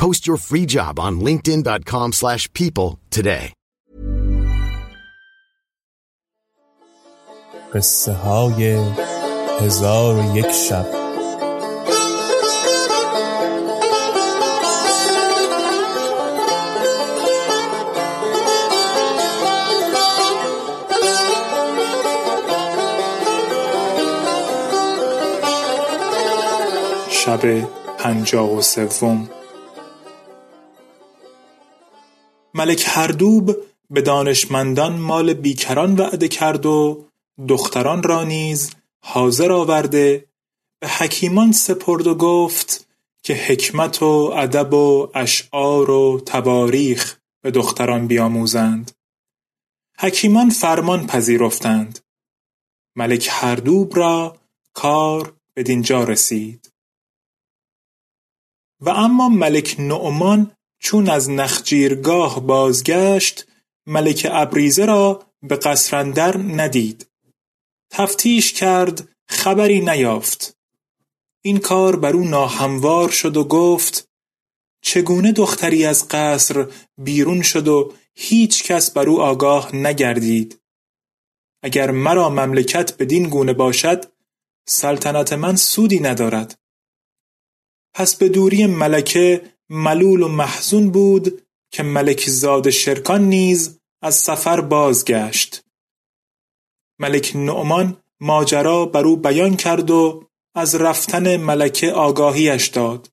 Post your free job on linkedin.com/people slash people today. قصه های هزار و یک شب شب پنجاه و سوم ملک هردوب به دانشمندان مال بیکران وعده کرد و دختران را نیز حاضر آورده. به حکیمان سپرد و گفت که حکمت و ادب و اشعار و تواریخ به دختران بیاموزند. حکیمان فرمان پذیرفتند. ملک هردوب را کار بدینجا رسید. و اما ملک نعمان چون از نخجیرگاه بازگشت ملک ابریزه را به قصر اندر ندید. تفتیش کرد خبری نیافت. این کار بر او ناهموار شد و گفت چگونه دختری از قصر بیرون شد و هیچ کس بر او آگاه نگردید؟ اگر مرا مملکت بدین گونه باشد سلطنت من سودی ندارد. پس به دوری ملکه ملول و محزون بود که ملک زاد شرکان نیز از سفر بازگشت. ملک نعمان ماجرا بر او بیان کرد و از رفتن ملکه آگاهیش داد.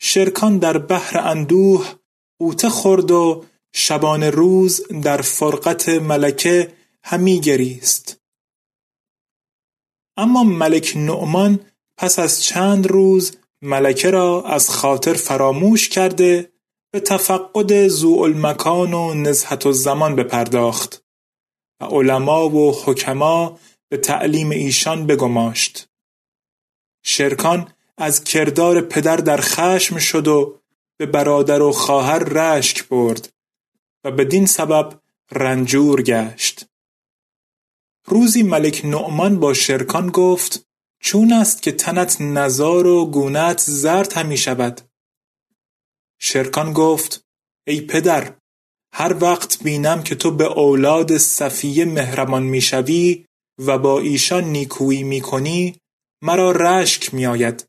شرکان در بحر اندوه غوطه خورد و شبانه روز در فرقت ملکه همی گریست. اما ملک نعمان پس از چند روز ملکه را از خاطر فراموش کرده به تفقد ذوالمکان و نزهت الزمان بپرداخت و علما و حکما به تعلیم ایشان بگماشت. شرکان از کردار پدر در خشم شد و به برادر و خواهر رشک برد و بدین سبب رنجور گشت. روزی ملک نعمان با شرکان گفت چون است که تنت نزار و گونه‌ات زرد همی شود. شرکان گفت ای پدر هر وقت بینم که تو به اولاد صفیه مهربان می‌شوی و با ایشان نیکویی می‌کنی مرا رشک میآید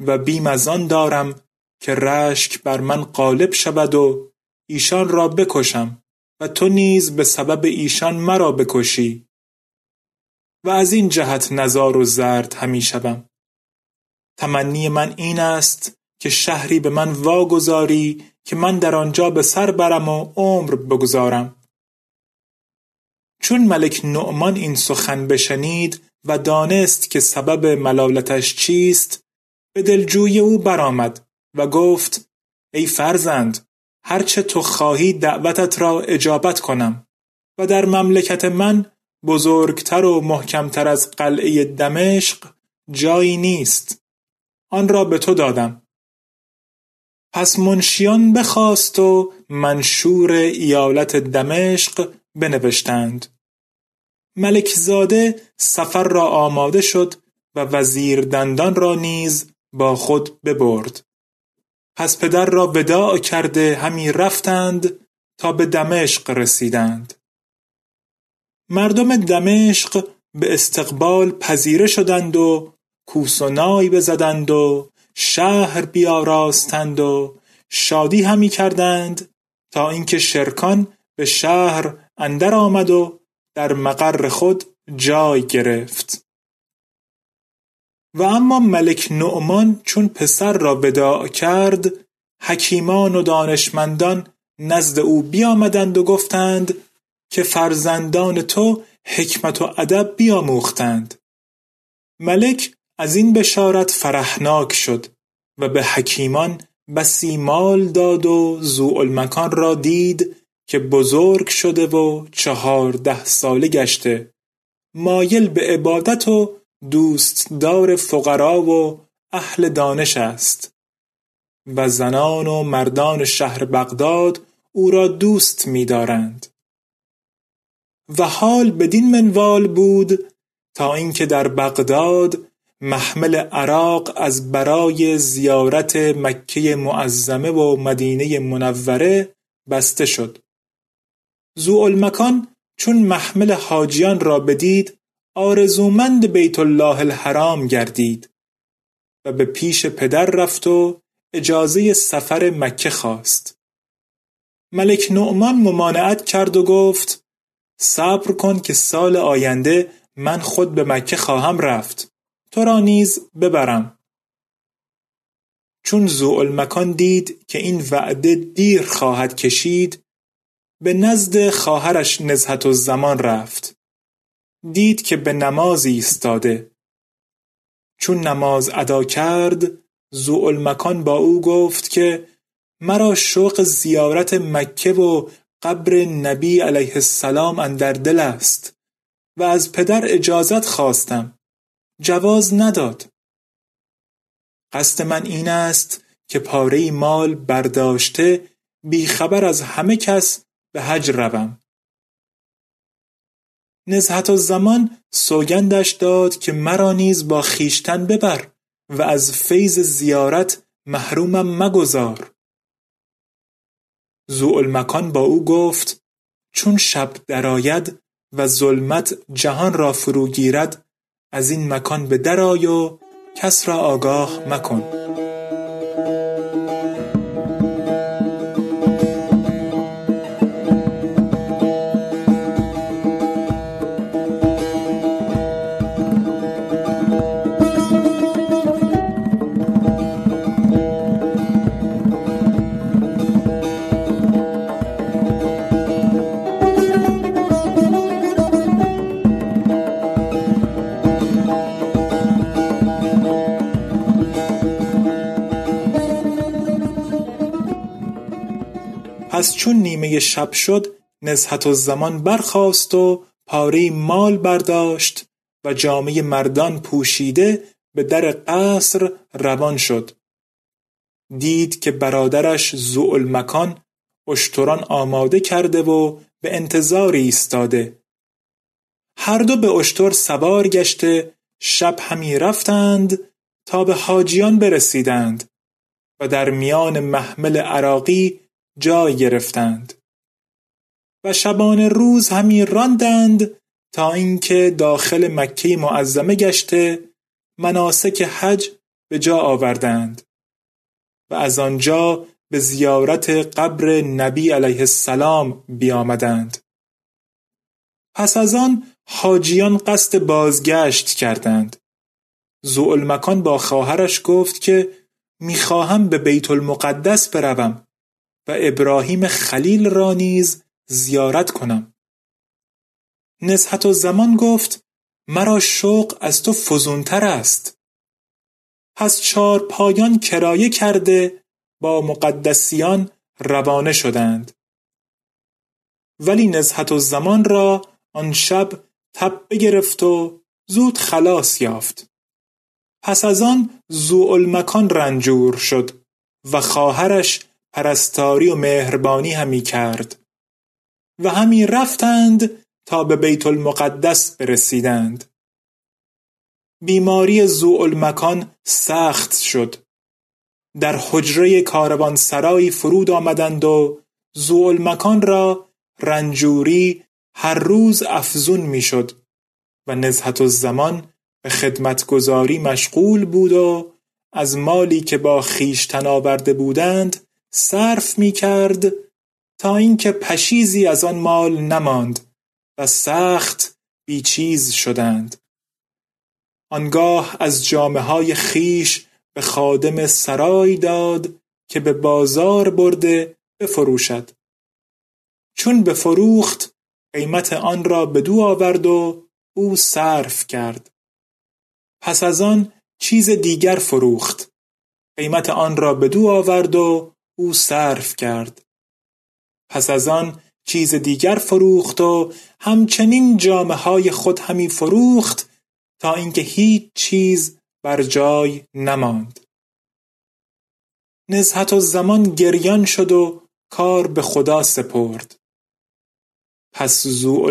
و بیم از آن دارم که رشک بر من غالب شود و ایشان را بکشم و تو نیز به سبب ایشان مرا بکشی. و از این جهت نزار و زرد همی شوم. تمنی من این است که شهری به من واگذاری که من در آنجا به سر برم و عمر بگذارم. چون ملک نعمان این سخن بشنید و دانست که سبب ملالتش چیست به دلجوی او برآمد و گفت ای فرزند هرچه تو خواهی دعوتت را اجابت کنم و در مملکت من بزرگتر و محکمتر از قلعه دمشق جایی نیست. آن را به تو دادم. پس منشیان بخواست و منشور ایالت دمشق بنوشتند. ملکزاده سفر را آماده شد و وزیر دندان را نیز با خود ببرد. پس پدر را وداع کرده همی رفتند تا به دمشق رسیدند. مردم دمشق به استقبال پذیره شدند و کوس و نای بزدند و شهر بیاراستند و شادی همی کردند تا اینکه شرکان به شهر اندر آمد و در مقر خود جای گرفت. و اما ملک نعمان چون پسر را وداع کرد حکیمان و دانشمندان نزد او بیامدند و گفتند که فرزندان تو حکمت و ادب بیاموختند. ملک از این بشارت فرحناک شد و به حکیمان بسی مال داد و المکان را دید که بزرگ شده و چهارده ساله گشته. مایل به عبادت و دوستدار فقرا و اهل دانش است. و زنان و مردان شهر بغداد او را دوست می‌دارند. و حال بدین منوال بود تا اینکه در بغداد محمل عراق از برای زیارت مکه معظمه و مدینه منوره بسته شد. ذوالمکان چون محمل حاجیان را بدید آرزومند بیت الله الحرام گردید و به پیش پدر رفت و اجازه سفر مکه خواست. ملک نعمان ممانعت کرد و گفت صبر کن که سال آینده من خود به مکه خواهم رفت. تو را نیز ببرم. چون ذوالمکان دید که این وعده دیر خواهد کشید به نزد خواهرش نزهت الزمان رفت. دید که به نماز ایستاده. چون نماز ادا کرد ذوالمکان با او گفت که مرا شوق زیارت مکه و قبر نبی علیه السلام اندر دل است و از پدر اجازت خواستم. جواز نداد. قصد من این است که پاره مال برداشته بیخبر از همه کس به حج روم. نزهت زمان سوگندش داد که مرا نیز با خیشتن ببر و از فیض زیارت محرومم مگذار. ذوالمکان با او گفت چون شب درآید و ظلمت جهان را فرو گیرد از این مکان به درآی و کس را آگاه مکن. پس چون نیمه شب شد نزهت الزمان برخاست و پاره مال برداشت و جامعه مردان پوشیده به در قصر روان شد. دید که برادرش ذوالمکان اشتران آماده کرده و به انتظار ایستاده. هر دو به اشتر سوار گشته شب همی رفتند تا به حاجیان برسیدند و در میان محمل عراقی جای گرفتند و شبان روز همی راندند تا اینکه داخل مکه معظمه گشته مناسک حج به جا آوردند و از آنجا به زیارت قبر نبی علیه السلام بیامدند. پس از آن حاجیان قصد بازگشت کردند. ذوالمکان با خواهرش گفت که می‌خواهم به بیت المقدس بروم و ابراهیم خلیل را نیز زیارت کنم. نزهت زمان گفت مرا شوق از تو فزونتر است. پس چار پایان کرایه کرده با مقدسیان روانه شدند. ولی نزهت زمان را آن شب تب بگرفت و زود خلاص یافت. پس از آن ذوالمکان رنجور شد و خواهرش پرستاری و مهربانی همی کرد و همی رفتند تا به بیت المقدس برسیدند. بیماری مکان سخت شد. در حجره کاروانسرایی فرود آمدند و مکان را رنجوری هر روز افزون می‌شد و نزهت الزمان به خدمتگزاری مشغول بود و از مالی که با خویشتن آورده بودند صرف می کرد تا اینکه پشیزی از آن مال نماند و سخت بیچیز شدند. آنگاه از جامه های خیش به خادم سرای داد که به بازار برده بفروشد. چون بفروخت قیمت آن را بدو آورد و او صرف کرد. پس از آن چیز دیگر فروخت. قیمت آن را بدو آورد و او صرف کرد. پس از آن چیز دیگر فروخت و همچنین جامه های خود همی فروخت تا اینکه هیچ چیز بر جای نماند. نزهت زمان گریان شد و کار به خدا سپرد. پس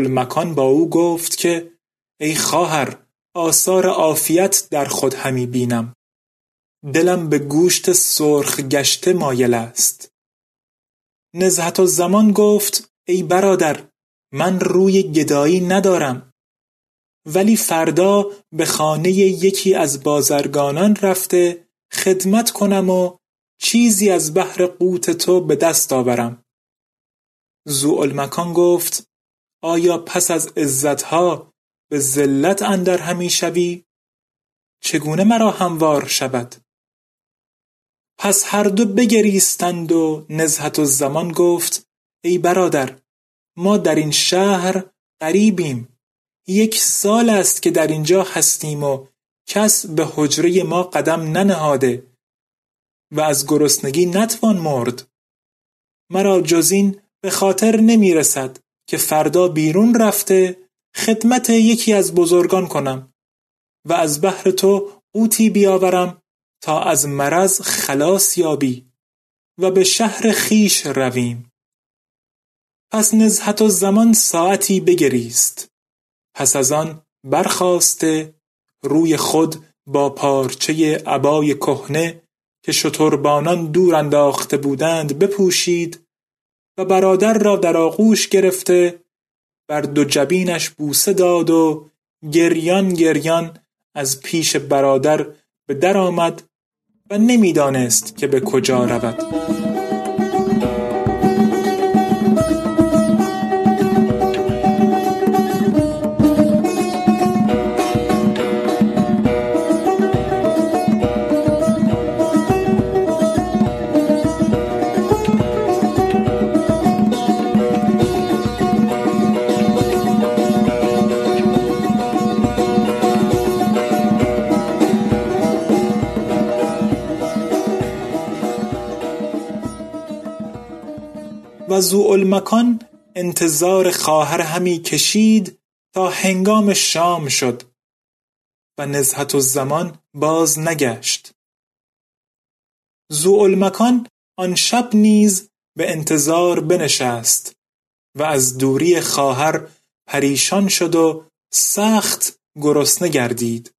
مکان با او گفت که ای خواهر آثار عافیت در خود همی بینم. دلم به گوشت سرخ گشته مایل است. نزهت زمان گفت ای برادر من روی گدایی ندارم. ولی فردا به خانه یکی از بازرگانان رفته خدمت کنم و چیزی از بحر قوت تو به دست آورم. مکان گفت آیا پس از عزتها به ذلت اندر همی شوی؟ چگونه مرا هموار شود؟ پس هر دو بگریستند و نزهت زمان گفت ای برادر ما در این شهر غریبیم. یک سال است که در اینجا هستیم و کس به حجره ما قدم ننهاده و از گرسنگی نتوان مرد. مرا جز این به خاطر نمی رسد که فردا بیرون رفته خدمت یکی از بزرگان کنم و از بحر تو قوتی بیاورم تا از مرض خلاص یابی و به شهر خیش رویم. پس نزهت و زمان ساعتی بگریست. پس از آن برخواسته روی خود با پارچه عبای کهنه که شتربانان دور انداخته بودند بپوشید و برادر را در آغوش گرفته بر دو جبینش بوسه داد و گریان گریان از پیش برادر به در آمد و نمی‌دانست که به کجا رود. و ذوالمکان انتظار خواهر همی کشید تا هنگام شام شد و نزهت الزمان باز نگشت. ذوالمکان آن شب نیز به انتظار بنشست و از دوری خواهر پریشان شد و سخت گرسنه گردید.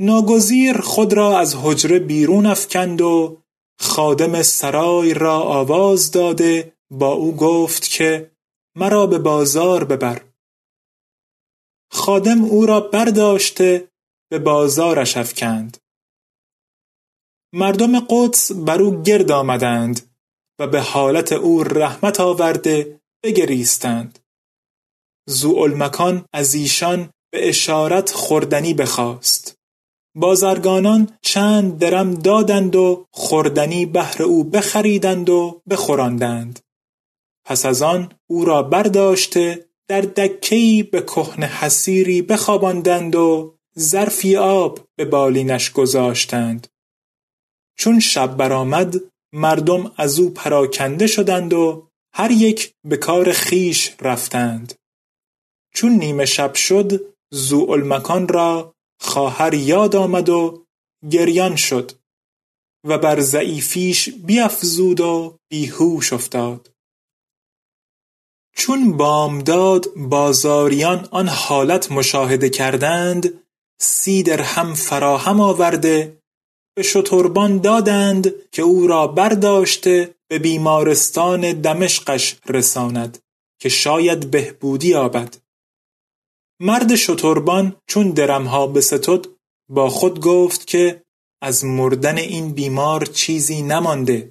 ناگزیر خود را از حجره بیرون افکند و خادم سرای را آواز داده با او گفت که مرا به بازار ببر. خادم او را برداشته به بازارش افکند. مردم قدس بر او گرد آمدند و به حالت او رحمت آورده بگریستند. زوالمکان از ایشان به اشارت خوردنی بخواست. بازرگانان چند درم دادند و خوردنی بهر او بخریدند و بخوراندند. پس از آن او را برداشته در دکهای به کهن حسیری بخواباندند و ظرفی آب به بالینش گذاشتند. چون شب برآمد مردم از او پراکنده شدند و هر یک به کار خیش رفتند. چون نیمه شب شد زوالمکان را خواهر یاد آمد و گریان شد و بر ضعیفیش بیافزود و بیهوش افتاد. چون بامداد بازاریان آن حالت مشاهده کردند سی درهم فراهم آورده به شتربان دادند که او را برداشته به بیمارستان دمشقش رساند که شاید بهبودی یابد. مرد شتربان چون درمها بستد با خود گفت که از مردن این بیمار چیزی نمانده.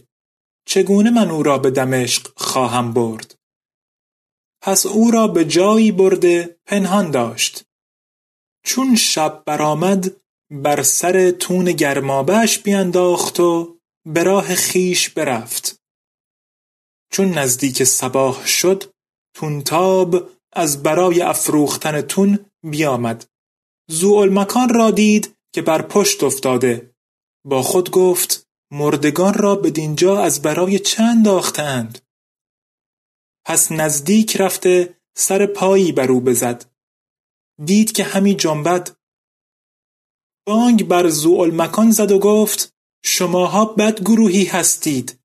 چگونه من او را به دمشق خواهم برد؟ پس او را به جایی برده پنهان داشت. چون شب برآمد بر سر تون گرمابهش بینداخت و به راه خیش برفت. چون نزدیک صباح شد تونتاب از برای افروختن تون بیامد. زوالمکان را دید که بر پشت افتاده. با خود گفت مردگان را به دینجا از برای چند انداختند پس نزدیک رفته سر پایی بر او بزد. دید که همی جنبد. بانگ بر زوالمکان زد و گفت شماها بد گروهی هستید.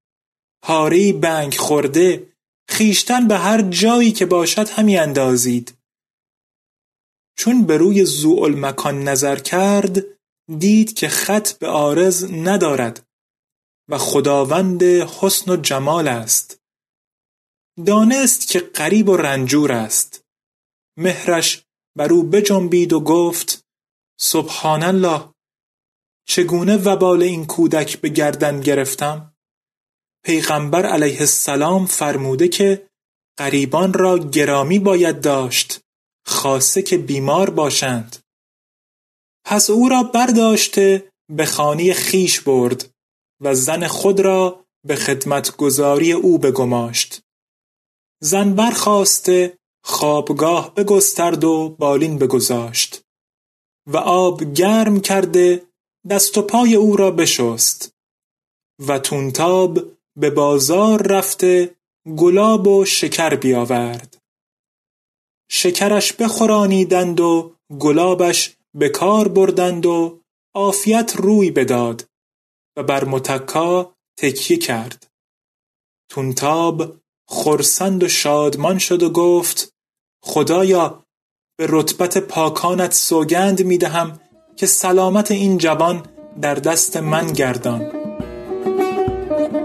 پاره بنگ خورده خیشتن به هر جایی که باشد همی اندازید. چون به روی زوالمکان نظر کرد دید که خط به عارض ندارد و خداوند حسن و جمال است. دانست که غریب و رنجور است. مهرش بر او بجنبید و گفت سبحان الله چگونه وبال این کودک به گردن گرفتم؟ پیغمبر علیه السلام فرموده که غریبان را گرامی باید داشت خاصه که بیمار باشند. پس او را برداشته به خانه خیش برد و زن خود را به خدمتگزاری او بگماشت. زن برخواسته خوابگاه بگسترد و بالین بگذاشت و آب گرم کرده دست و پای او را بشست و تونتاب به بازار رفته گلاب و شکر بیاورد. شکرش بخورانیدند و گلابش به کار بردند و عافیت روی بداد و بر متکا تکیه کرد. تونتاب خرسند و شادمان شد و گفت خدایا به رتبت پاکانت سوگند می دهم که سلامت این جوان در دست من گردان.